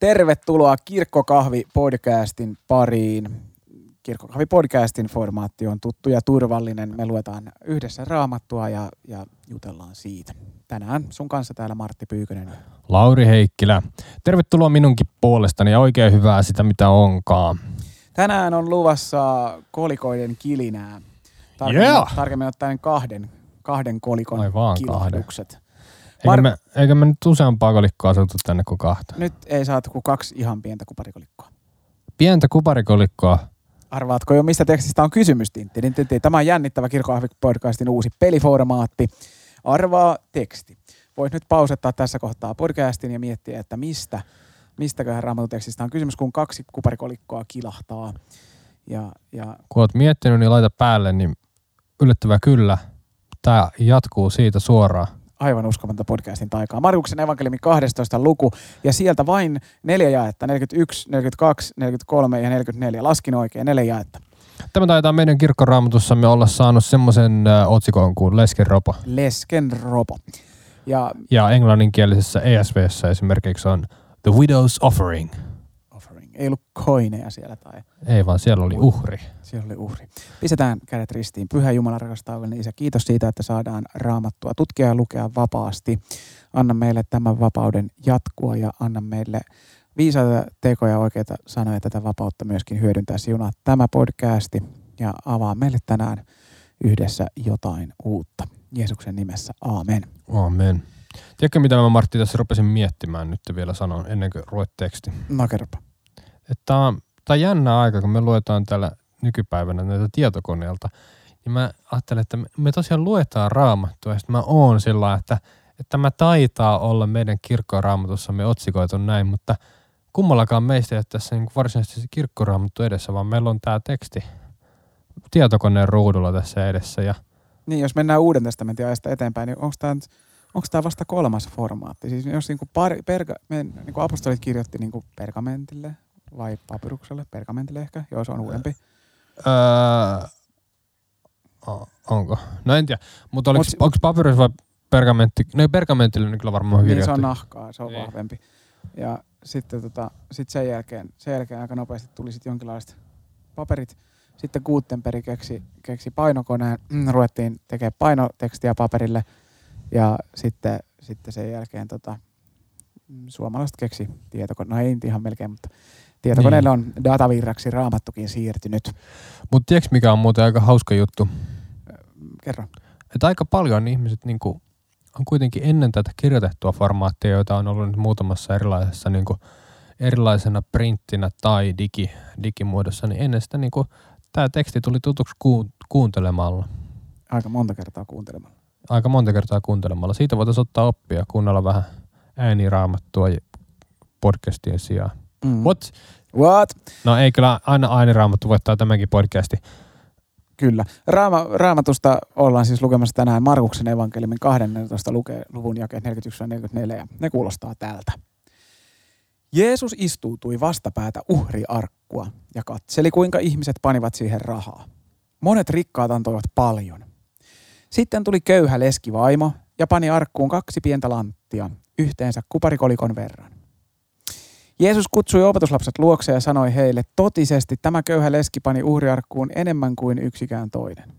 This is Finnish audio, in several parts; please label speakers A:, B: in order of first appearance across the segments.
A: Tervetuloa Kirkkokahvi-podcastin pariin. Kirkkokahvi-podcastin formaatti on tuttu ja turvallinen. Me luetaan yhdessä raamattua ja, ja jutellaan siitä. Tänään sun kanssa täällä Martti Pyykönen.
B: Lauri Heikkilä. Tervetuloa minunkin puolestani ja oikein hyvää sitä mitä onkaan.
A: Tänään on luvassa kolikoiden kilinää. Tarkemmin,
B: Yeah!
A: tarkemmin ottaen kahden, kahden kolikon
B: Ai vaan
A: kilahdukset.
B: Eikä,
A: Mar-
B: me, eikä me nyt useampaa kolikkoa saatu tänne kuin kahta.
A: Nyt ei saatu kuin kaksi ihan pientä kuparikolikkoa.
B: Pientä kuparikolikkoa.
A: Arvaatko jo, mistä tekstistä on kysymys? Tin, tin, tin, tin. Tämä on jännittävä Kirkkoahvi-podcastin uusi peliformaatti. Arvaa teksti. Voit nyt pausettaa tässä kohtaa podcastin ja miettiä, että mistä, mistäköhän raamatun tekstistä on kysymys, kun kaksi kuparikolikkoa kilahtaa. Ja, ja
B: Kun oot miettinyt, niin laita päälle, niin yllättävää kyllä. Tämä jatkuu siitä suoraan.
A: Aivan uskomatonta podcastin taikaa. Markuksen evankeliumin 12. luku ja sieltä vain neljä jaetta, 41, 42, 43 ja 44. Laskin oikein, neljä jaetta.
B: Tämä taitaa meidän kirkkoraamatussamme olla saanut semmoisen äh, otsikon kuin Lesken ropo.
A: Lesken ropo. Ja
B: Ja englanninkielisessä ESVssä esimerkiksi on The Widow's Offering.
A: Ei ollut koineja siellä tai
B: Ei vaan siellä oli uhri.
A: siellä oli uhri. Pistetään kädet ristiin. Pyhä Jumala rakas taivallinen Isä, kiitos siitä, että saadaan raamattua tutkia ja lukea vapaasti. Anna meille tämän vapauden jatkua ja anna meille viisaita tekoja ja oikeita sanoja ja tätä vapautta myöskin hyödyntää. Siunaa tämä podcasti ja avaa meille tänään yhdessä jotain uutta. Jeesuksen nimessä, aamen.
B: Amen. Tiedätkö mitä mä Martti tässä rupesin miettimään nyt vielä sanon ennen kuin luet teksti?
A: No kerropa.
B: Että tää on, tää on jännä aika, kun me luetaan täällä nykypäivänä näitä tietokoneelta. Niin mä ajattelen, että me, tosiaan luetaan raamattua ja sitten mä oon sillä että, että tämä taitaa olla meidän kirkkoraamatussamme otsikoitu näin, mutta kummallakaan meistä ei ole tässä niin varsinaisesti se kirkkoraamattu edessä, vaan meillä on tämä teksti tietokoneen ruudulla tässä edessä ja
A: Niin, jos mennään Uuden testamentin ajasta eteenpäin, niin onko tämä onko tämä vasta kolmas formaatti? Siis jos niinku pari, perga, me, niinku apostolit kirjoitti niinku pergamentille vai papyrukselle? Pergamentille ehkä, joo se on uudempi.
B: Öö, onko? No en tiedä. Mutta oliko,
A: Mut-
B: onko papyrus vai pergamentti? No pergamentille niin kyllä varmaan
A: Niin se on nahkaa, se on
B: Niin.
A: vahvempi. Ja sitten tota, sit sen, jälkeen, sen jälkeen aika nopeasti tuli sitten jonkinlaiset paperit. Sitten Gutenberg keksi, keksi painokoneen, ruvettiin tekemään painotekstiä paperille ja sitten, sitten sen jälkeen tota, mm, suomalaiset keksi tietokoneen, no ei ihan melkein, mutta tietokoneelle on datavirraksi raamattukin siirtynyt.
B: Mutta tiedätkö mikä on muuten aika hauska juttu?
A: Kerro.
B: Että aika paljon ihmiset niinku, on kuitenkin ennen tätä kirjoitettua formaattia, joita on ollut nyt muutamassa erilaisessa niinku, erilaisena printtinä tai digi, digimuodossa, niin ennen sitä niinku, tämä teksti tuli tutuksi ku, kuuntelemalla.
A: Aika monta kertaa kuuntelemalla.
B: Aika monta kertaa kuuntelemalla. Siitä voitaisiin ottaa oppia, kuunnella vähän ääniraamattua podcastien sijaan.
A: Mm.
B: What?
A: What?
B: No ei kyllä aina ääniraamattu voittaa tämänkin podcasti.
A: Kyllä. Raama, raamatusta ollaan siis lukemassa tänään Markuksen evankeliumin 12. luke, luvun jakeet 41-44 ja ne kuulostaa tältä. Jeesus istuutui vastapäätä uhriarkkua ja katseli, kuinka ihmiset panivat siihen rahaa. Monet rikkaat antoivat paljon. Sitten tuli köyhä leskivaimo ja pani arkkuun kaksi pientä lanttia, yhteensä kuparikolikon verran. Jeesus kutsui opetuslapset luokse ja sanoi heille, totisesti tämä köyhä leski pani uhriarkkuun enemmän kuin yksikään toinen.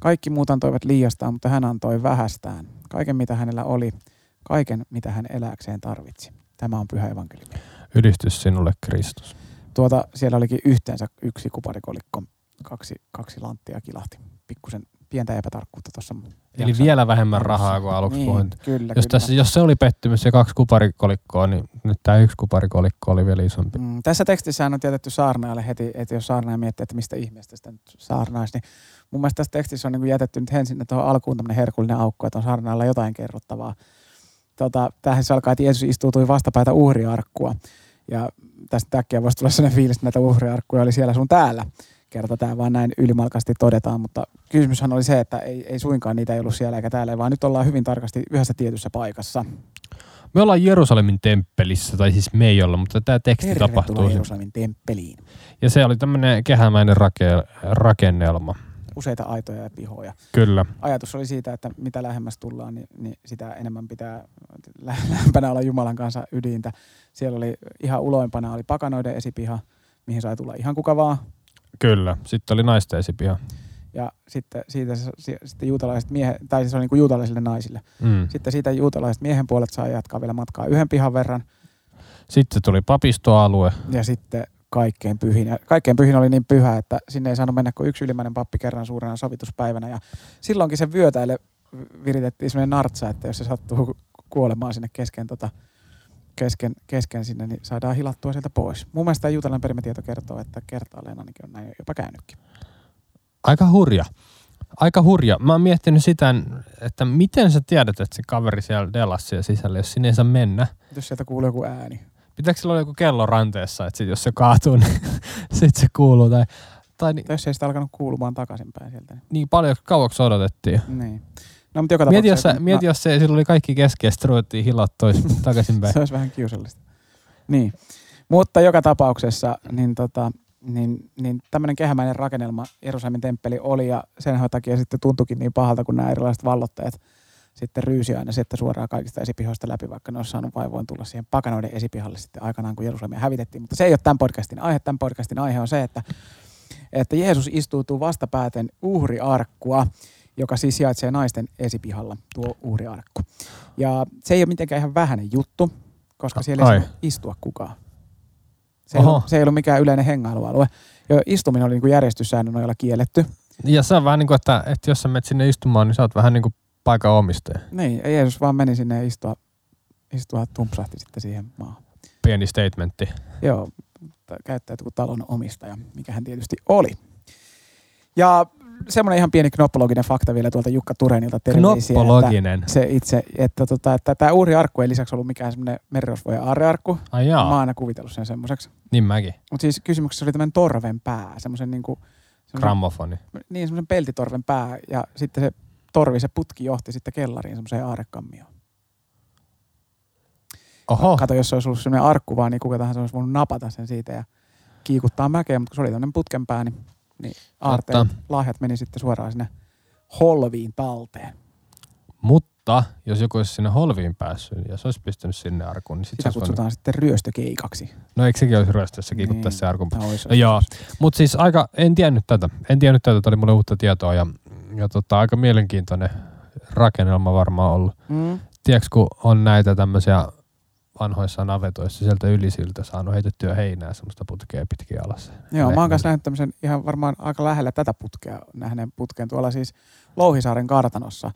A: Kaikki muut antoivat liiastaan, mutta hän antoi vähästään. Kaiken mitä hänellä oli, kaiken mitä hän eläkseen tarvitsi. Tämä on pyhä evankeliumi.
B: Ylistys sinulle Kristus.
A: Tuota, siellä olikin yhteensä yksi kuparikolikko, kaksi, kaksi lanttia kilahti. Pikkusen pientä epätarkkuutta tuossa.
B: Eli vielä vähemmän rahaa kuin aluksi
A: niin,
B: puhuin.
A: Kyllä,
B: Jos,
A: kyllä.
B: tässä, jos se oli pettymys se kaksi kuparikolikkoa, niin nyt tämä yksi kuparikolikko oli vielä isompi.
A: Mm, tässä tekstissä on jätetty saarnaajalle heti, että jos saarnaaja miettii, että mistä ihmeestä sitä nyt saarnaisi, niin mun mielestä tässä tekstissä on niin jätetty nyt ensin tuohon alkuun tämmöinen herkullinen aukko, että on saarnaajalla jotain kerrottavaa. Tota, tähän se alkaa, että Jeesus istuutui vastapäätä uhriarkkua. Ja tästä äkkiä voisi tulla sellainen fiilis, että näitä uhriarkkuja oli siellä sun täällä. Kerta tämä vaan näin ylimalkaisesti todetaan, mutta kysymyshän oli se, että ei, ei suinkaan niitä ei ollut siellä eikä täällä, vaan nyt ollaan hyvin tarkasti yhdessä tietyssä paikassa.
B: Me ollaan Jerusalemin temppelissä, tai siis me ei olla, mutta tämä teksti
A: Tervetuloa
B: tapahtuu.
A: Jerusalemin temppeliin.
B: Ja se oli tämmöinen kehämäinen rake, rakennelma.
A: useita aitoja ja pihoja.
B: Kyllä.
A: Ajatus oli siitä, että mitä lähemmäs tullaan, niin, niin sitä enemmän pitää lä- lähempänä olla Jumalan kanssa ydintä. Siellä oli ihan uloimpana oli pakanoiden esipiha, mihin sai tulla ihan kuka vaan.
B: Kyllä. Sitten oli naisten esipiha.
A: Ja sitten siitä sitten juutalaiset miehet, tai siis se oli niin kuin juutalaisille naisille.
B: Mm.
A: Sitten siitä juutalaiset miehen puolet saa jatkaa vielä matkaa yhden pihan verran.
B: Sitten tuli papistoalue.
A: Ja sitten kaikkein pyhin. Ja kaikkein pyhin oli niin pyhä, että sinne ei saanut mennä kuin yksi ylimmäinen pappi kerran suurena sovituspäivänä. Ja silloinkin se vyötäille viritettiin sellainen nartsa, että jos se sattuu kuolemaan sinne kesken, tota, kesken, kesken sinne, niin saadaan hilattua sieltä pois. Mun mielestä tämä juutalainen perimätieto kertoo, että kertaalleen ainakin on näin jopa käynytkin.
B: Aika hurja. Aika hurja. Mä oon miettinyt sitä, että miten sä tiedät, että se kaveri siellä delassa siellä sisällä, jos sinne ei saa mennä.
A: Jos sieltä kuuluu joku ääni.
B: Pitääkö sillä olla joku kello ranteessa, että sit jos se kaatuu, niin sit se kuuluu. Tai, tai niin,
A: Tai jos ei sitä alkanut kuulumaan takaisinpäin sieltä. Niin.
B: niin paljon kauaksi odotettiin.
A: niin. No, mutta joka
B: Mieti, jos,
A: kun-
B: mieti, jos se, sillä oli kaikki kesken, sitten ruvettiin hilot tois takaisinpäin.
A: Se olisi vähän kiusallista. Niin. Mutta joka tapauksessa niin, tota, niin, niin tämmöinen kehämäinen rakennelma Jerusalemin temppeli oli ja sen takia sitten tuntuikin niin pahalta, kun nämä erilaiset vallottajat sitten ryysi aina sitten suoraan kaikista esipihoista läpi, vaikka ne olisi saanut vaivoin tulla siihen pakanoiden esipihalle sitten aikanaan, kun Jerusalemia hävitettiin. Mutta se ei ole tämän podcastin aihe. Tämän podcastin aihe on se, että, että Jeesus istuutuu vastapääten uhriarkkua, joka siis sijaitsee naisten esipihalla, tuo uhriarkku. Ja se ei ole mitenkään ihan vähäinen juttu, koska siellä ei istua kukaan. Se ei, ollut, se ei ollut mikään yleinen hengailualue. Jo istuminen oli niin kuin järjestyssäännön nojalla kielletty.
B: Ja se on vähän niin kuin, että, että jos sä menet sinne istumaan, niin sä oot vähän niin kuin paikan omistaja.
A: Niin, Jeesus vaan meni sinne istua, istua tumpsahti sitten siihen maahan.
B: Pieni statementti.
A: Joo, käyttäytyi kuin talon omistaja, mikä hän tietysti oli. Ja semmoinen ihan pieni knoppologinen fakta vielä tuolta Jukka Turenilta terveisiä. Että
B: Knoppologinen.
A: se itse, että, tota, että tämä uhriarkku ei lisäksi ollut mikään semmoinen merirosvojen aarrearkku.
B: Ai
A: Mä
B: jaa,
A: aina kuvitellut sen semmoiseksi.
B: niin mäkin.
A: Mutta siis kysymyksessä oli tämmöinen torven pää, semmoisen niinku,
B: Grammofoni.
A: niin semmoisen peltitorven pää ja sitten se torvi, se putki johti sitten kellariin semmoiseen aarrekammioon.
B: Oho,
A: Kato, jos se olisi ollut semmoinen arkku vaan, niin kuka tahansa olisi voinut napata sen siitä ja kiikuttaa mäkeä, mutta kun se oli tämmöinen putken pää, niin, niin aarteet, lahjat meni sitten suoraan sinne holviin talteen.
B: mutta jos joku olisi sinne holviin päässyt ja se olisi pistänyt sinne arkuun, niin sit se
A: Sitä
B: olisi voinut...
A: kutsutaan sitten ryöstökeikaksi.
B: No eikö sekin olisi ryöstössä
A: Niin.
B: se arkun?
A: Tämä olisi-
B: No joo, mutta siis aika, en tiennyt tätä. En tiennyt tätä, tämä oli mulle uutta tietoa ja, ja tota, aika mielenkiintoinen rakennelma varmaan ollut.
A: Mm.
B: Tiedätkö, kun on näitä tämmöisiä vanhoissa navetoissa sieltä ylisiltä saanut heitettyä heinää semmoista putkea pitkin alas.
A: Joo, mä oon kanssa nähnyt tämmöisen ihan varmaan aika lähellä tätä putkea nähneen putken tuolla siis Louhisaaren kartanossa,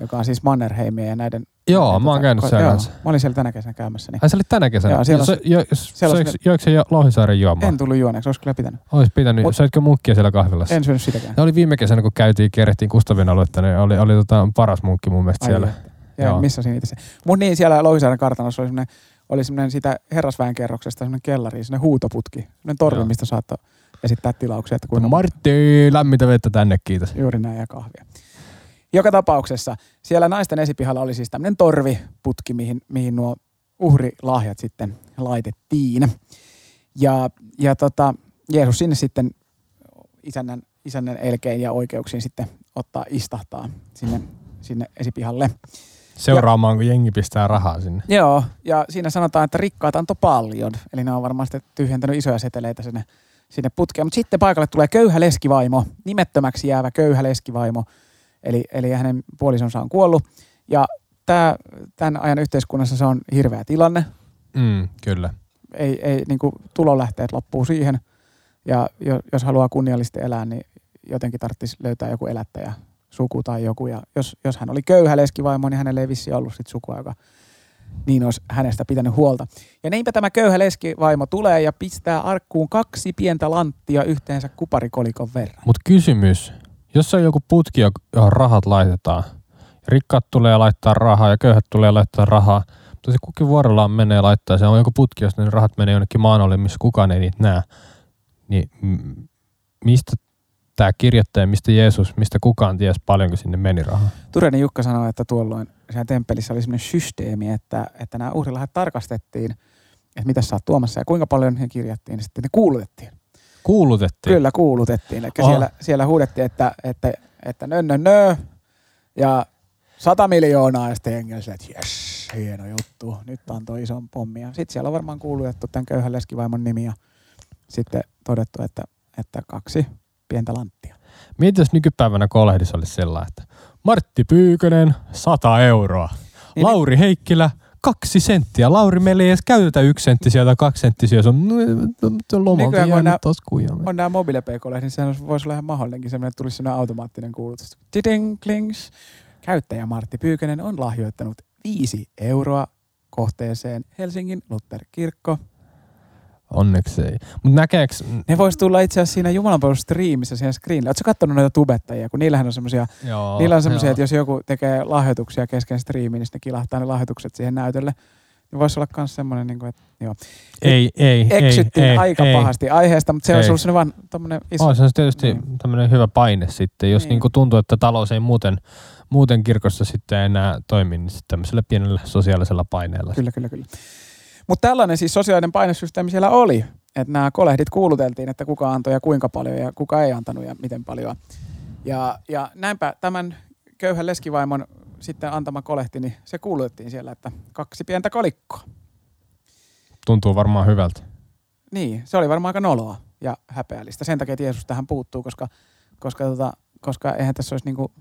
A: joka on siis Mannerheimia ja näiden...
B: Joo,
A: näiden
B: mä oon käynyt siellä
A: joo. Mä olin siellä tänä kesänä käymässä, niin
B: Ai sä olit tänä kesänä?
A: Joo, siellä on
B: se, jo,
A: siellä
B: söikö,
A: se-
B: joiko se jo Louhisaaren juomaan?
A: en tullut juoneeksi, olisi kyllä pitänyt.
B: Olisi pitänyt.
A: Mut-
B: Söitkö munkkia siellä kahvilassa?
A: En syönyt sitäkään.
B: Ne oli viime kesänä, kun käytiin, kerrettiin Kustavin aluetta, niin oli, oli tota paras munkki mun mielestä
A: Ai
B: siellä.
A: että. Ja
B: Joo.
A: missä siinä itse se. Mut niin, siellä Louhisaaren kartanossa oli semmoinen, oli semmoinen sitä herrasväen kerroksesta semmoinen kellari, semmoinen huutoputki, semmoinen torvi,
B: Joo.
A: mistä saattoi esittää tilauksia, että kuinka
B: Martti, lämmintä vettä tänne, kiitos.
A: Juuri näin ja kahvia. Joka tapauksessa siellä naisten esipihalla oli siis tämmöinen torviputki, mihin, mihin nuo uhrilahjat sitten laitettiin. Ja, ja tota, Jeesus sinne sitten isännän, isännän elkein ja oikeuksiin sitten ottaa istahtaa sinne, sinne esipihalle.
B: Seuraamaan, kun jengi pistää rahaa sinne.
A: Joo, ja siinä sanotaan, että rikkaat antoi paljon. Eli ne on varmaan sitten tyhjentänyt isoja seteleitä sinne, sinne putkeen. Mutta sitten paikalle tulee köyhä leskivaimo, nimettömäksi jäävä köyhä leskivaimo. Eli, eli hänen puolisonsa on kuollut. Ja tää, tämän ajan yhteiskunnassa se on hirveä tilanne.
B: Mm, kyllä.
A: Ei, ei niin kuin tulonlähteet loppuu siihen. Ja jo, jos haluaa kunniallisesti elää, niin jotenkin tarvitsisi löytää joku elättäjä, suku tai joku. Ja jos, jos hän oli köyhä leskivaimo, niin hänellä ei vissi ollut sit sukua, joka niin olisi hänestä pitänyt huolta. Ja niinpä tämä köyhä leskivaimo tulee ja pistää arkkuun kaksi pientä lanttia yhteensä kuparikolikon verran.
B: Mutta kysymys, jos on joku putki, johon rahat laitetaan, rikkaat tulee laittaa rahaa ja köyhät tulee laittaa rahaa, mutta se kukin vuorollaan menee laittaa, se on joku putki, jos ne rahat menee jonnekin maan alle, missä kukaan ei niitä näe, niin mistä tämä kirjoittaja, mistä Jeesus, mistä kukaan ties paljonko sinne meni rahaa?
A: Turenin Jukka sanoi, että tuolloin siellä temppelissä oli sellainen systeemi, että, että nämä uhrilahat tarkastettiin, että mitä sä oot tuomassa ja kuinka paljon he kirjattiin, niin sitten ne kuulutettiin.
B: Kuulutettiin.
A: Kyllä kuulutettiin. Eli
B: Oho.
A: siellä, siellä huudettiin, että, että, että nö, nö, nö. Ja sata miljoonaa ja sitten silleen, että jes, hieno juttu. Nyt antoi ison pommin. Ja sitten siellä on varmaan kuulutettu tämän köyhän leskivaimon nimi ja sitten todettu, että, että kaksi pientä lanttia.
B: Mieti, jos nykypäivänä kolehdissa olisi sellainen, että Martti Pyykönen, 100 euroa.
A: Niin-
B: Lauri Heikkilä, kaksi senttiä. Lauri, meillä ei edes käytetä yksi sentti sieltä, kaksi senttiä. Se on lomalta
A: Nykyään kun nää-
B: jäänyt taskuun.
A: On nämä mobiilepk niin sehän voisi olla ihan mahdollinenkin että tulisi sellainen automaattinen kuulutus. Tiding, klings. Käyttäjä Martti Pyykönen on lahjoittanut 5 euroa kohteeseen Helsingin Luther-kirkko.
B: Onneksi ei. Mutta näkeeks...
A: Ne vois tulla itse asiassa siinä Jumalanpalvelusstriimissä siinä screenillä. Oletko kattonut noita tubettajia, kun niillähän on semmoisia, niillä on semmoisia,
B: joo.
A: että jos joku tekee lahjoituksia kesken striimiin, niin sitten kilahtaa ne lahjoitukset siihen näytölle. Niin voisi olla myös semmoinen, niin kuin, että joo.
B: Ei, ei,
A: Eksyttiin
B: ei, ei,
A: aika
B: ei.
A: pahasti aiheesta, mutta se
B: Ei.
A: olisi ollut vaan tommonen iso.
B: On se on tietysti
A: Niin.
B: tämmöinen hyvä paine sitten. Jos
A: Niin.
B: niin. tuntuu, että talous ei muuten, muuten kirkossa sitten enää toimi, niin sitten tämmöisellä pienellä sosiaalisella paineella.
A: Kyllä, kyllä, kyllä. Mutta tällainen siis sosiaalinen painesysteemi siellä oli, että nämä kolehdit kuuluteltiin, että kuka antoi ja kuinka paljon ja kuka ei antanut ja miten paljon. Ja, ja näinpä tämän köyhän leskivaimon sitten antama kolehti, niin se kuulutettiin siellä, että kaksi pientä kolikkoa.
B: Tuntuu varmaan hyvältä.
A: Niin, se oli varmaan aika noloa ja häpeällistä. Sen takia että Jeesus tähän puuttuu, koska, koska, tota, koska eihän tässä olisi niinku,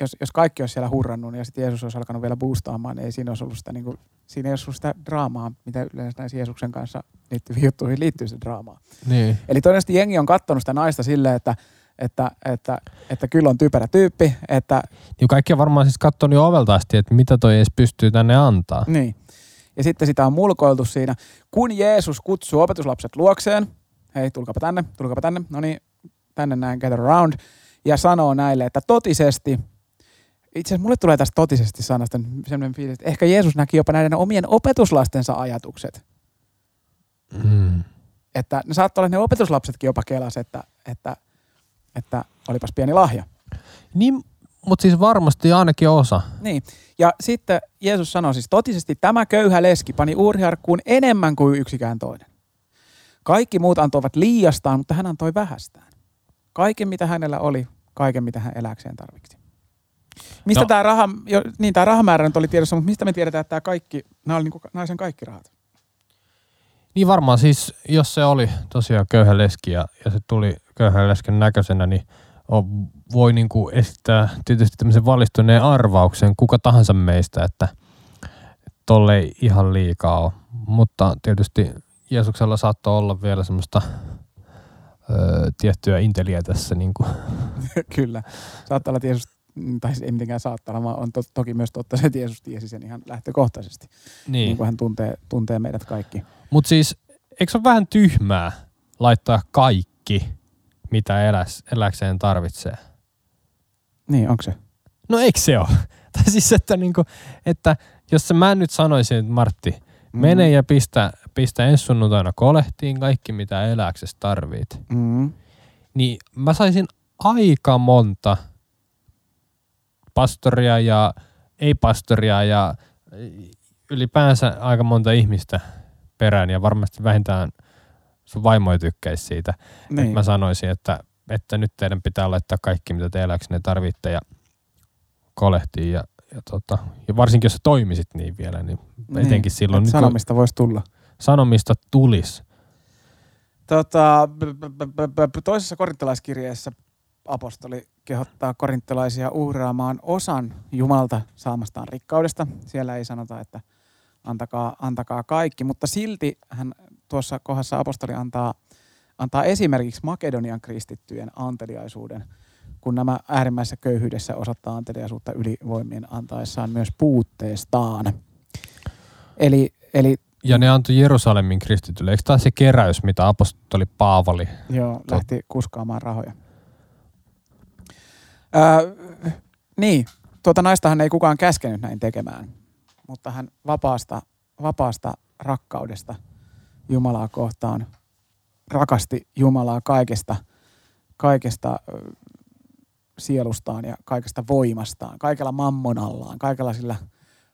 A: jos, jos kaikki olisi siellä hurrannut ja sitten Jeesus olisi alkanut vielä boostaamaan, niin ei siinä olisi ollut sitä, niinku, siinä ei olisi ollut sitä draamaa, mitä yleensä näissä Jeesuksen kanssa liittyviin juttuihin liittyy se draamaa.
B: Niin.
A: Eli todennäköisesti jengi on kattonut sitä naista silleen, että, että, että, että kyllä on typerä tyyppi, että
B: Niin kaikki on varmaan siis katsonut jo ovelta asti, että mitä toi edes pystyy tänne antaa.
A: Niin. Ja sitten sitä on mulkoiltu siinä. Kun Jeesus kutsuu opetuslapset luokseen, hei, tulkapa tänne, tulkapa tänne, no niin, tänne näin, get around, ja sanoo näille, että totisesti, itse asiassa mulle tulee tästä totisesti sanasta sellainen fiilis, että ehkä Jeesus näki jopa näiden omien opetuslastensa ajatukset.
B: Mm.
A: Että ne saattoi olla ne opetuslapsetkin jopa kelas, että, että, että olipas pieni lahja.
B: Niin, mutta siis varmasti ainakin osa.
A: Niin. Ja sitten Jeesus sanoi siis totisesti, tämä köyhä leski pani uuriharkkuun enemmän kuin yksikään toinen. Kaikki muut antoivat liiastaan, mutta hän antoi vähästään. Kaiken, mitä hänellä oli, kaiken, mitä hän eläkseen tarvitsi. Mistä
B: No.
A: tämä raha, jo, niin tämä rahamäärä nyt oli tiedossa, mutta mistä me tiedetään, että tämä kaikki, nämä oli niin kuin naisen kaikki rahat?
B: Niin varmaan siis, jos se oli tosiaan köyhä leski ja, ja se tuli köyhän lesken näköisenä, niin on, voi niinku esittää tietysti tämmöisen valistuneen arvauksen kuka tahansa meistä, että tolle ei ihan liikaa ole. Mutta tietysti Jeesuksella saattoi olla vielä semmoista öö, tiettyä inteliä tässä. Niinku.
A: Kyllä. Saattaa olla, Jeesus, tai siis ei mitenkään saattaa olla, vaan on to, toki myös totta se, että Jeesus tiesi sen ihan lähtökohtaisesti. Niin, niin kuin hän tuntee, tuntee meidät kaikki.
B: Mutta siis, eikö se ole vähän tyhmää laittaa kaikki, mitä eläs, eläkseen tarvitsee?
A: Niin, onko se?
B: No eikö se ole? Tai siis, että, niinku, että jos mä nyt sanoisin, että Martti,
A: Mm.
B: mene ja pistä, pistä ensi sunnuntaina kolehtiin kaikki, mitä eläksessä tarvit,
A: Mm.
B: niin mä saisin aika monta pastoria ja ei-pastoria ja ylipäänsä aika monta ihmistä perään ja varmasti vähintään sun vaimo ei tykkäisi siitä.
A: Niin.
B: Että mä sanoisin, että, että nyt teidän pitää laittaa kaikki, mitä te eläksenne tarvitte ja kolehtiin ja, ja, tota, ja varsinkin jos sä toimisit niin vielä, niin, niin etenkin silloin nyt kun
A: sanomista voisi tulla.
B: sanomista tulisi.
A: Tota, toisessa korintolaiskirjeessä apostoli kehottaa korintolaisia uhraamaan osan Jumalta saamastaan rikkaudesta. Siellä ei sanota, että antakaa, antakaa kaikki, mutta silti hän tuossa kohdassa apostoli antaa, antaa esimerkiksi Makedonian kristittyjen anteliaisuuden, kun nämä äärimmäisessä köyhyydessä osoittaa anteliaisuutta ylivoimien antaessaan myös puutteestaan. Eli, eli
B: Ja ne antoi Jerusalemin kristitylle. Eikö tämä se keräys, mitä apostoli Paavali?
A: Joo, lähti kuskaamaan rahoja. Öö, niin, tuota naistahan ei kukaan käskenyt näin tekemään, mutta hän vapaasta, vapaasta rakkaudesta Jumalaa kohtaan rakasti Jumalaa kaikesta, kaikesta sielustaan ja kaikesta voimastaan, kaikella mammonallaan, kaikella sillä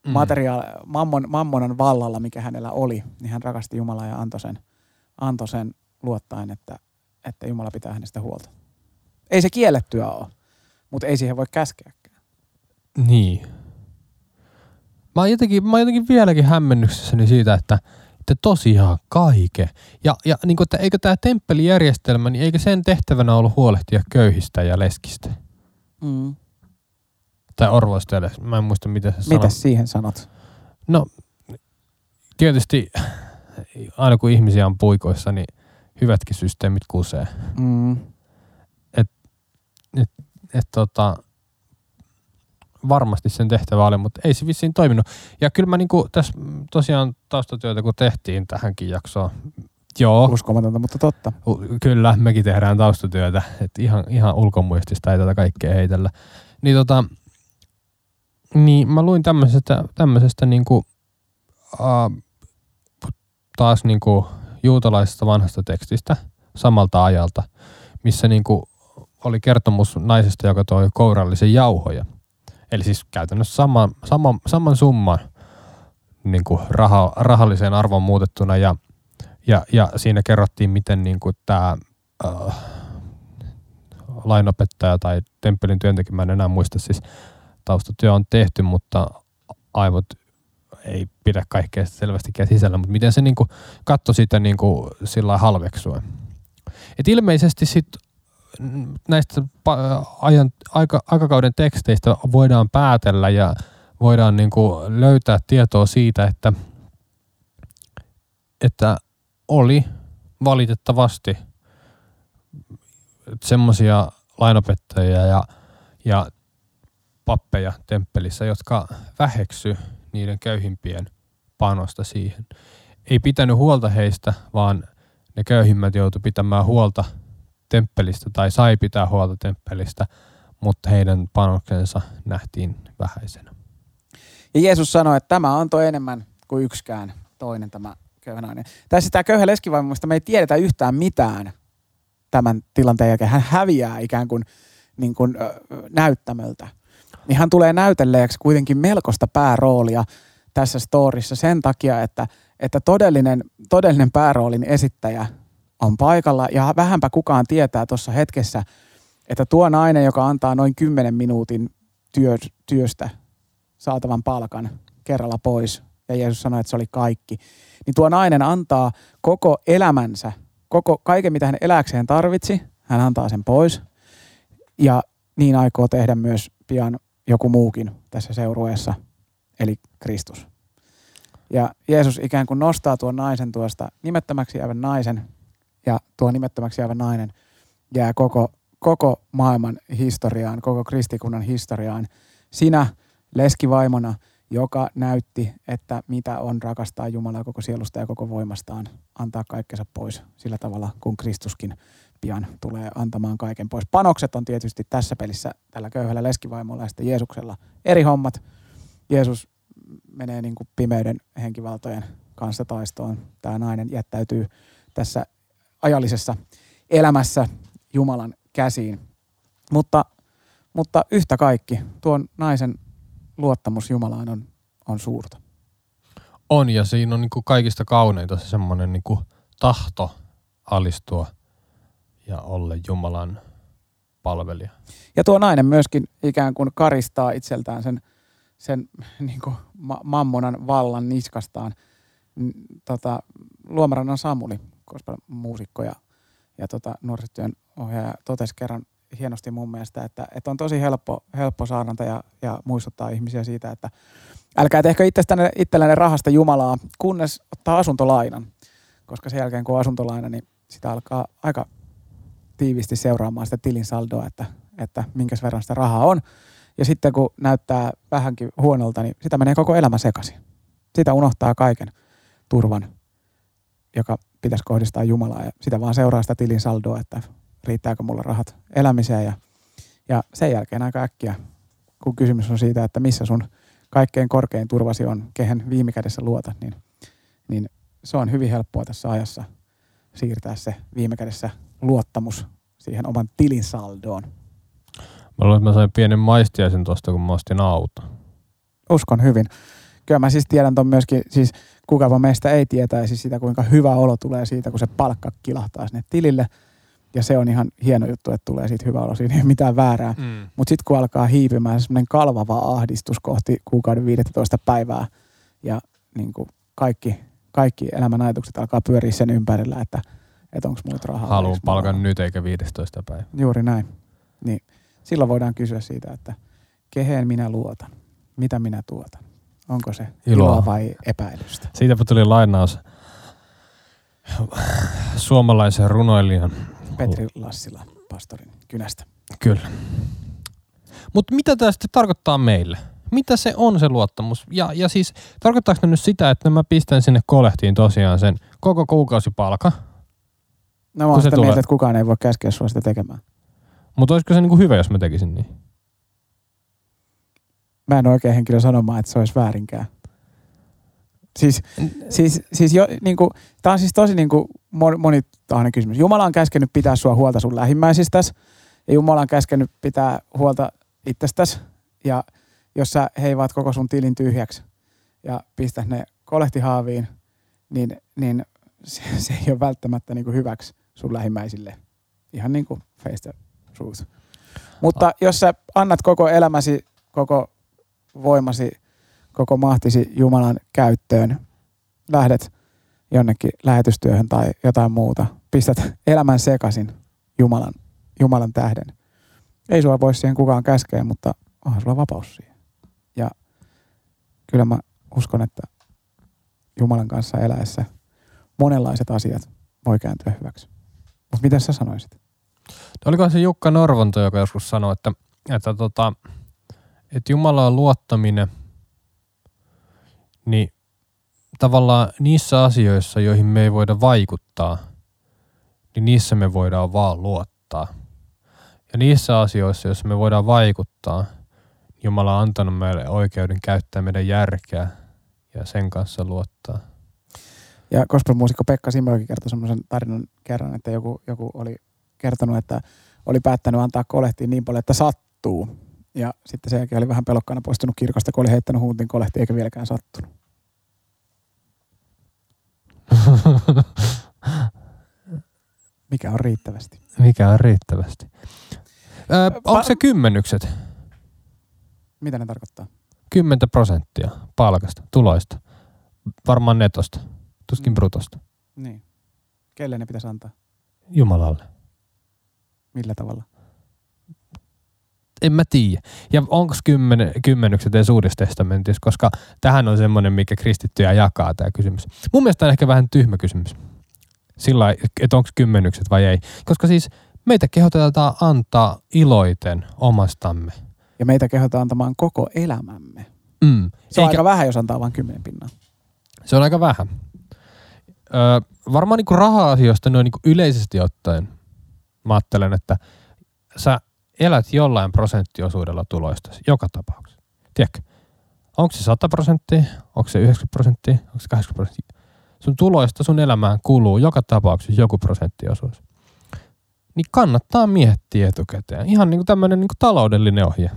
A: mm. materiaali, mammon, mammonan vallalla, mikä hänellä oli, niin hän rakasti Jumalaa ja antoi sen, antoi sen luottaen, että, että Jumala pitää hänestä huolta. Ei se kiellettyä ole, mutta ei siihen voi käskeäkään.
B: Niin. Mä oon jotenkin, mä oon jotenkin vieläkin hämmennyksessäni siitä, että, että tosiaan kaike. Ja, ja niin kuin, että eikö tämä temppelijärjestelmä, niin eikö sen tehtävänä ollut huolehtia köyhistä ja leskistä?
A: Mm.
B: Tai orvoista ja les- Mä en muista, se sanoo.
A: Mitä siihen sanot?
B: No, tietysti aina kun ihmisiä on puikoissa, niin hyvätkin systeemit kusee.
A: Mm.
B: Et tota, varmasti sen tehtävä oli, mutta ei se vissiin toiminut. Ja kyllä mä niinku tässä tosiaan taustatyötä kun tehtiin tähänkin jaksoon, joo,
A: Uskomatonta, mutta totta.
B: kyllä mekin tehdään taustatyötä, että ihan, ihan ulkomuistista ei tätä kaikkea heitellä. Niin tota, niin mä luin tämmöisestä, tämmöisestä niinku, uh, taas niinku juutalaisesta vanhasta tekstistä samalta ajalta, missä niinku oli kertomus naisesta, joka toi kourallisen jauhoja. Eli siis käytännössä sama, sama, saman summan niin kuin raha, rahalliseen arvon muutettuna ja, ja, ja siinä kerrottiin, miten niin kuin tämä äh, lainopettaja tai temppelin työntekijä, mä en enää muista siis taustatyö on tehty, mutta aivot ei pidä kaikkea selvästikään sisällä, mutta miten se niin katsoi sitä niin kuin sillä. Et ilmeisesti sit näistä ajan, aika, aikakauden teksteistä voidaan päätellä ja voidaan niin kuin löytää tietoa siitä, että, että oli valitettavasti semmoisia lainopettajia ja, ja pappeja temppelissä, jotka väheksy niiden köyhimpien panosta siihen. Ei pitänyt huolta heistä, vaan ne köyhimmät joutui pitämään huolta temppelistä tai sai pitää huolta temppelistä, mutta heidän panoksensa nähtiin vähäisenä.
A: Ja Jeesus sanoi, että tämä antoi enemmän kuin yksikään toinen tämä köyhä nainen. Tässä tämä köyhä leskivaimo, me ei tiedetä yhtään mitään tämän tilanteen jälkeen. Hän häviää ikään kuin, niin kuin näyttämöltä. Niin hän tulee näytelleeksi kuitenkin melkoista pääroolia tässä storissa sen takia, että, että todellinen, todellinen pääroolin esittäjä on paikalla ja vähänpä kukaan tietää tuossa hetkessä, että tuo nainen, joka antaa noin 10 minuutin työ, työstä saatavan palkan kerralla pois, ja Jeesus sanoi, että se oli kaikki, niin tuo nainen antaa koko elämänsä, koko, kaiken mitä hän eläkseen tarvitsi, hän antaa sen pois, ja niin aikoo tehdä myös pian joku muukin tässä seurueessa, eli Kristus. Ja Jeesus ikään kuin nostaa tuon naisen tuosta nimettömäksi jäävän naisen, ja tuo nimettömäksi jäävä nainen jää koko, koko maailman historiaan, koko kristikunnan historiaan. Sinä leskivaimona, joka näytti, että mitä on rakastaa Jumalaa koko sielusta ja koko voimastaan, antaa kaikkensa pois sillä tavalla, kun Kristuskin pian tulee antamaan kaiken pois. Panokset on tietysti tässä pelissä tällä köyhällä leskivaimolla ja sitten Jeesuksella eri hommat. Jeesus menee niin kuin pimeyden henkivaltojen kanssa taistoon. Tämä nainen jättäytyy tässä ajallisessa elämässä Jumalan käsiin. Mutta, mutta yhtä kaikki, tuon naisen luottamus Jumalaan on, on suurta.
B: On, ja siinä on niin kuin kaikista kauneinta se semmoinen niin kuin tahto alistua ja olla Jumalan palvelija.
A: Ja tuo nainen myöskin ikään kuin karistaa itseltään sen, sen niin kuin ma- mammonan vallan niskastaan. Tota, Luomarannan Samuli, koska muusikko ja, ja tota, nuorisotyön ohjaaja totesi kerran hienosti mun mielestä, että, että on tosi helppo, helppo saarnata ja, ja muistuttaa ihmisiä siitä, että älkää tehkö itsestänne, itsellänne rahasta Jumalaa, kunnes ottaa asuntolainan. Koska sen jälkeen kun on asuntolaina, niin sitä alkaa aika tiivisti seuraamaan sitä tilin saldoa, että, että minkäs verran sitä rahaa on. Ja sitten kun näyttää vähänkin huonolta, niin sitä menee koko elämä sekaisin. Sitä unohtaa kaiken turvan, joka pitäisi kohdistaa Jumalaa. Ja sitä vaan seuraa sitä tilin saldoa, että riittääkö mulla rahat elämiseen. Ja, ja sen jälkeen aika äkkiä, kun kysymys on siitä, että missä sun kaikkein korkein turvasi on, kehen viime kädessä luotat, niin, niin se on hyvin helppoa tässä ajassa siirtää se viime kädessä luottamus siihen oman tilin saldoon.
B: Mä luulen, että mä sain pienen maistiaisen tuosta, kun mä ostin auto.
A: Uskon hyvin. Kyllä mä siis tiedän ton myöskin, siis kukava meistä ei tietäisi sitä, kuinka hyvä olo tulee siitä, kun se palkka kilahtaa sinne tilille. Ja se on ihan hieno juttu, että tulee siitä hyvä olo. Siinä ei ole mitään väärää.
B: Mm.
A: Mutta sitten kun alkaa hiipymään semmoinen kalvava ahdistus kohti kuukauden 15 päivää ja niin kuin kaikki, kaikki elämän ajatukset alkaa pyöriä sen ympärillä, että, että onko mulla rahaa.
B: Haluan palkan
A: rahaa.
B: nyt eikä 15 päivä.
A: Juuri näin. Niin silloin voidaan kysyä siitä, että keheen minä luotan, mitä minä tuotan. Onko se
B: Iloa.
A: iloa vai epäilystä?
B: Siitäpä tuli lainaus suomalaisen runoilijan.
A: Petri Lassila, pastorin kynästä.
B: Kyllä. Mutta mitä tämä sitten tarkoittaa meille? Mitä se on se luottamus? Ja, ja siis tarkoittaako nyt sitä, että mä pistän sinne kolehtiin tosiaan sen koko kuukausipalka?
A: No mä oon sitä mieltä, että kukaan ei voi käskeä sua sitä tekemään.
B: Mutta olisiko se niinku hyvä, jos mä tekisin niin?
A: Mä en oikein henkilö sanomaan, että se olisi väärinkään. Siis, siis, siis jo, niin kuin, tämä on siis tosi niin kuin mon- monitahoinen kysymys. Jumala on käskenyt pitää sua huolta sun lähimmäisistäsi ja Jumala on käskenyt pitää huolta itsestäsi. Ja jos sä heivaat koko sun tilin tyhjäksi ja pistät ne kolehtihaaviin, niin, niin se, se ei ole välttämättä niin kuin hyväksi sun lähimmäisille. Ihan niin kuin face the truth. Mutta jos sä annat koko elämäsi, koko voimasi, koko mahtisi Jumalan käyttöön, lähdet jonnekin lähetystyöhön tai jotain muuta, pistät elämän sekaisin Jumalan, Jumalan tähden. Ei sua voi siihen kukaan käskeä, mutta onhan sulla vapaus siihen. Ja kyllä mä uskon, että Jumalan kanssa eläessä monenlaiset asiat voi kääntyä hyväksi. Mutta mitä sä sanoisit?
B: Oliko se Jukka Norvonto, joka joskus sanoi, että, että, tota, että Jumalaan luottaminen, niin tavallaan niissä asioissa, joihin me ei voida vaikuttaa, niin niissä me voidaan vaan luottaa. Ja niissä asioissa, joissa me voidaan vaikuttaa, niin Jumala on antanut meille oikeuden käyttää meidän järkeä ja sen kanssa luottaa.
A: Ja gospelmuusikko Pekka Simmelki kertoi semmoisen tarinan kerran, että joku, joku oli kertonut, että oli päättänyt antaa kolehtiin niin paljon, että sattuu. Ja sitten sen jälkeen oli vähän pelokkaana poistunut kirkosta, kun oli heittänyt huuntin kolehtiin eikä vieläkään sattunut. Mikä on riittävästi?
B: Mikä on riittävästi. Öö, onko se kymmenykset?
A: Mitä ne tarkoittaa?
B: 10 prosenttia palkasta, tuloista. Varmaan netosta, tuskin
A: Mm.
B: brutosta.
A: Niin. Kelle ne pitäisi antaa?
B: Jumalalle.
A: Millä tavalla?
B: En mä tiedä. Ja onko kymmen, kymmenykset edes uudessa testamentissa, koska tähän on semmoinen, mikä kristittyjä jakaa tämä kysymys. Mun mielestä tämä on ehkä vähän tyhmä kysymys. Sillä että onko kymmenykset vai ei. Koska siis meitä kehotetaan antaa iloiten omastamme.
A: Ja meitä kehotaan antamaan koko elämämme.
B: Mm.
A: Se on
B: Eikä-
A: aika vähän, jos antaa vain 10 pinnaa.
B: Se on aika vähän. Öö, varmaan niinku raha-asioista noin niinku yleisesti ottaen mä ajattelen, että sä elät jollain prosenttiosuudella tuloista joka tapauksessa. Tiedätkö? Onko se 100 prosenttia, onko se 90 prosenttia, onko se 80 prosenttia? Sun tuloista sun elämään kuluu joka tapauksessa joku prosenttiosuus. Niin kannattaa miettiä etukäteen. Ihan niin kuin tämmöinen niin kuin taloudellinen ohje.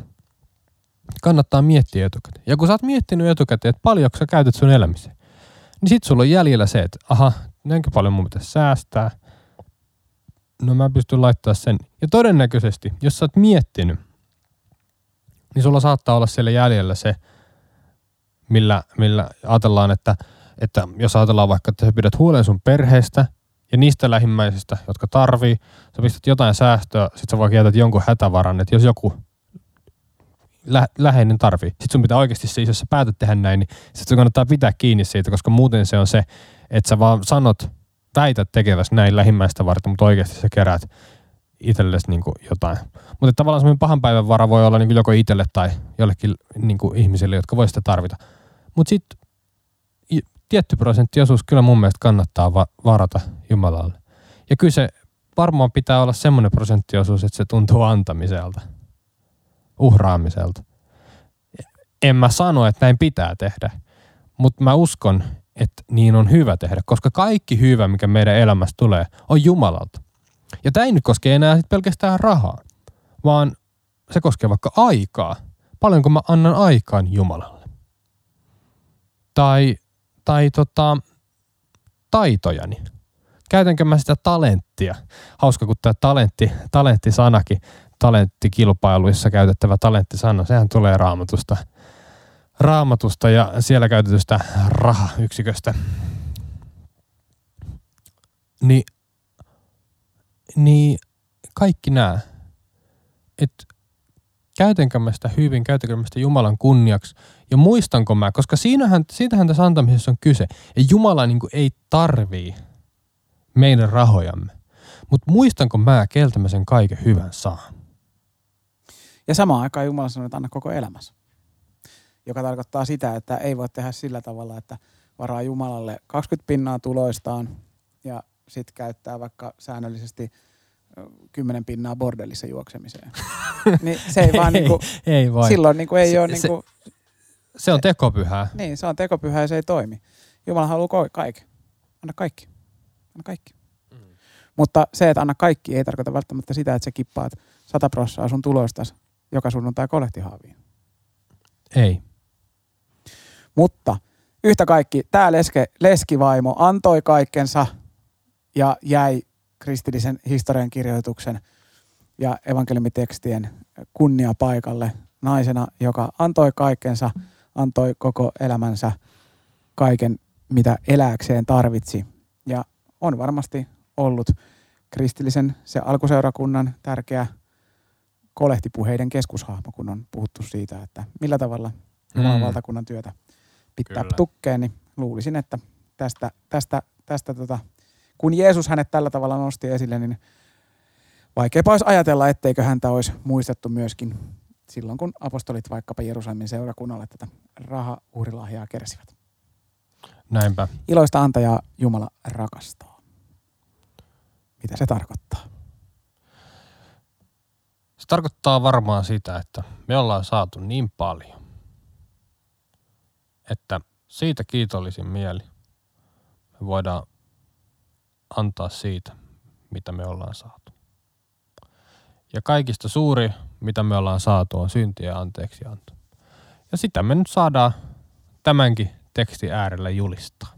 B: Kannattaa miettiä etukäteen. Ja kun sä oot miettinyt etukäteen, että paljonko sä käytät sun elämiseen, niin sit sulla on jäljellä se, että aha, näinkö paljon mun pitäisi säästää. No mä pystyn laittaa sen. Ja todennäköisesti, jos sä oot miettinyt, niin sulla saattaa olla siellä jäljellä se, millä, millä ajatellaan, että, että jos ajatellaan vaikka, että sä pidät huolen sun perheestä ja niistä lähimmäisistä, jotka tarvii, sä pistät jotain säästöä, sit sä vaikka jätät jonkun hätävaran, että jos joku lä- läheinen tarvii. Sitten sun pitää oikeasti siis, jos sä päätät tehdä näin, niin sit sun kannattaa pitää kiinni siitä, koska muuten se on se, että sä vaan sanot, väität tekeväs näin lähimmäistä varten, mutta oikeasti sä kerät itsellesi niin jotain. Mutta tavallaan semmoinen pahan päivän vara voi olla niin joko itselle tai jollekin niin ihmisille, jotka voi sitä tarvita. Mutta sitten tietty prosenttiosuus kyllä mun mielestä kannattaa va- varata Jumalalle. Ja kyllä se varmaan pitää olla semmoinen prosenttiosuus, että se tuntuu antamiselta, uhraamiselta. En mä sano, että näin pitää tehdä, mutta mä uskon, että niin on hyvä tehdä, koska kaikki hyvä, mikä meidän elämästä tulee, on Jumalalta. Ja tämä ei nyt koske enää sit pelkästään rahaa, vaan se koskee vaikka aikaa. Paljonko mä annan aikaan Jumalalle. Tai, tai tota, taitojani. käytänkö mä sitä talenttia. Hauska, kun tämä talentti, talenttisanakin, talenttikilpailuissa käytettävä talenttisana, sehän tulee raamatusta. Raamatusta ja siellä käytetystä rahayksiköstä. Niin, niin kaikki nämä, että käytänkö mä sitä hyvin, käytänkö mä sitä Jumalan kunniaksi ja muistanko mä, koska siinähän, siitähän tässä antamisessa on kyse. Ja Jumala niin ei tarvii meidän rahojamme. Mutta muistanko mä, keltä mä sen kaiken hyvän saan?
A: Ja samaan aikaan Jumala sanoo, että anna koko elämässä. Joka tarkoittaa sitä, että ei voi tehdä sillä tavalla, että varaa Jumalalle 20 pinnaa tuloistaan ja sitten käyttää vaikka säännöllisesti 10 pinnaa bordellissa juoksemiseen. niin se ei vaan
B: ei,
A: niinku,
B: ei voi.
A: silloin niinku ei
B: Se-
A: ole
B: se-
A: niinku,
B: Se on tekopyhää.
A: niin se on tekopyhä ja se ei toimi. Jumala haluaa kaiken. Anna kaikki. Anna kaikki.
B: Mm.
A: Mutta se, että anna kaikki, ei tarkoita välttämättä sitä, että sä kippaat 100 prossaa sun tuloistas joka sunnuntai kolehtihaaviin.
B: Ei.
A: Mutta yhtä kaikki, tämä leske, leskivaimo antoi kaikkensa ja jäi kristillisen historian kirjoituksen ja evankeliumitekstien kunnia paikalle naisena, joka antoi kaikkensa, antoi koko elämänsä kaiken, mitä eläkseen tarvitsi. Ja on varmasti ollut kristillisen, se alkuseurakunnan tärkeä kolehtipuheiden keskushahmo, kun on puhuttu siitä, että millä tavalla Jumalan
B: Mm.
A: valtakunnan työtä pitää
B: Kyllä.
A: tukkeen, niin luulisin, että tästä, tästä, tästä tota, kun Jeesus hänet tällä tavalla nosti esille, niin vaikeapa olisi ajatella, etteikö häntä olisi muistettu myöskin silloin, kun apostolit vaikkapa Jerusalemin seurakunnalle tätä raha-uhrilahjaa kersivät.
B: Näinpä.
A: Iloista antajaa Jumala rakastaa. Mitä se tarkoittaa?
B: Se tarkoittaa varmaan sitä, että me ollaan saatu niin paljon, että siitä kiitollisin mieli me voidaan antaa siitä, mitä me ollaan saatu. Ja kaikista suuri, mitä me ollaan saatu, on syntiä anteeksianto. Ja sitä me nyt saadaan tämänkin tekstin äärellä julistaa.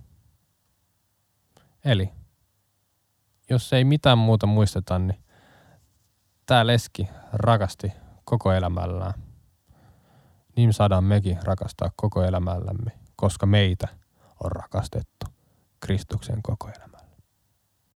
B: Eli jos ei mitään muuta muisteta, niin tämä leski rakasti koko elämällään. Niin saadaan mekin rakastaa koko elämällämme, koska meitä on rakastettu Kristuksen koko elämä.